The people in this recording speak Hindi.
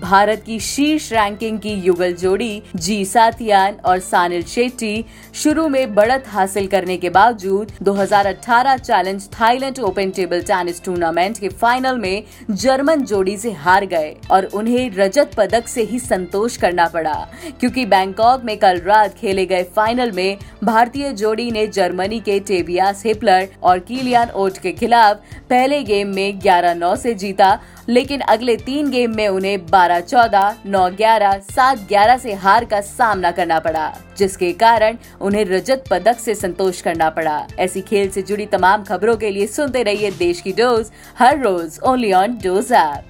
भारत की शीर्ष रैंकिंग की युगल जोड़ी, जी सातियान और सानिल शेट्टी शुरू में बढ़त हासिल करने के बावजूद 2018 challenge Thailand open table tennis tournament के फाइनल में जर्मन जोड़ी से हार गए और उन्हें रजत पदक से ही संतोष करना पड़ा। क्योंकि बैंकॉक में कल रात खेले गए फाइनल में भारतीय जोड़ी ने जर्मनी के टेबियास हिपलर और कीलियान ओट के खिलाफ पहले गेम में 11-9 से जीता लेकिन अगले तीन गेम में उन्हें 12-14, 9-11, 7-11 से हार का सामना करना पड़ा जिसके कारण उन्हें रजत पदक से संतोष करना पड़ा। ऐसी खेल से जुड़ी तमाम खबरों के लिए सुनते रहिए देश की डोज हर रोज ओनली ऑन डोज ऐप।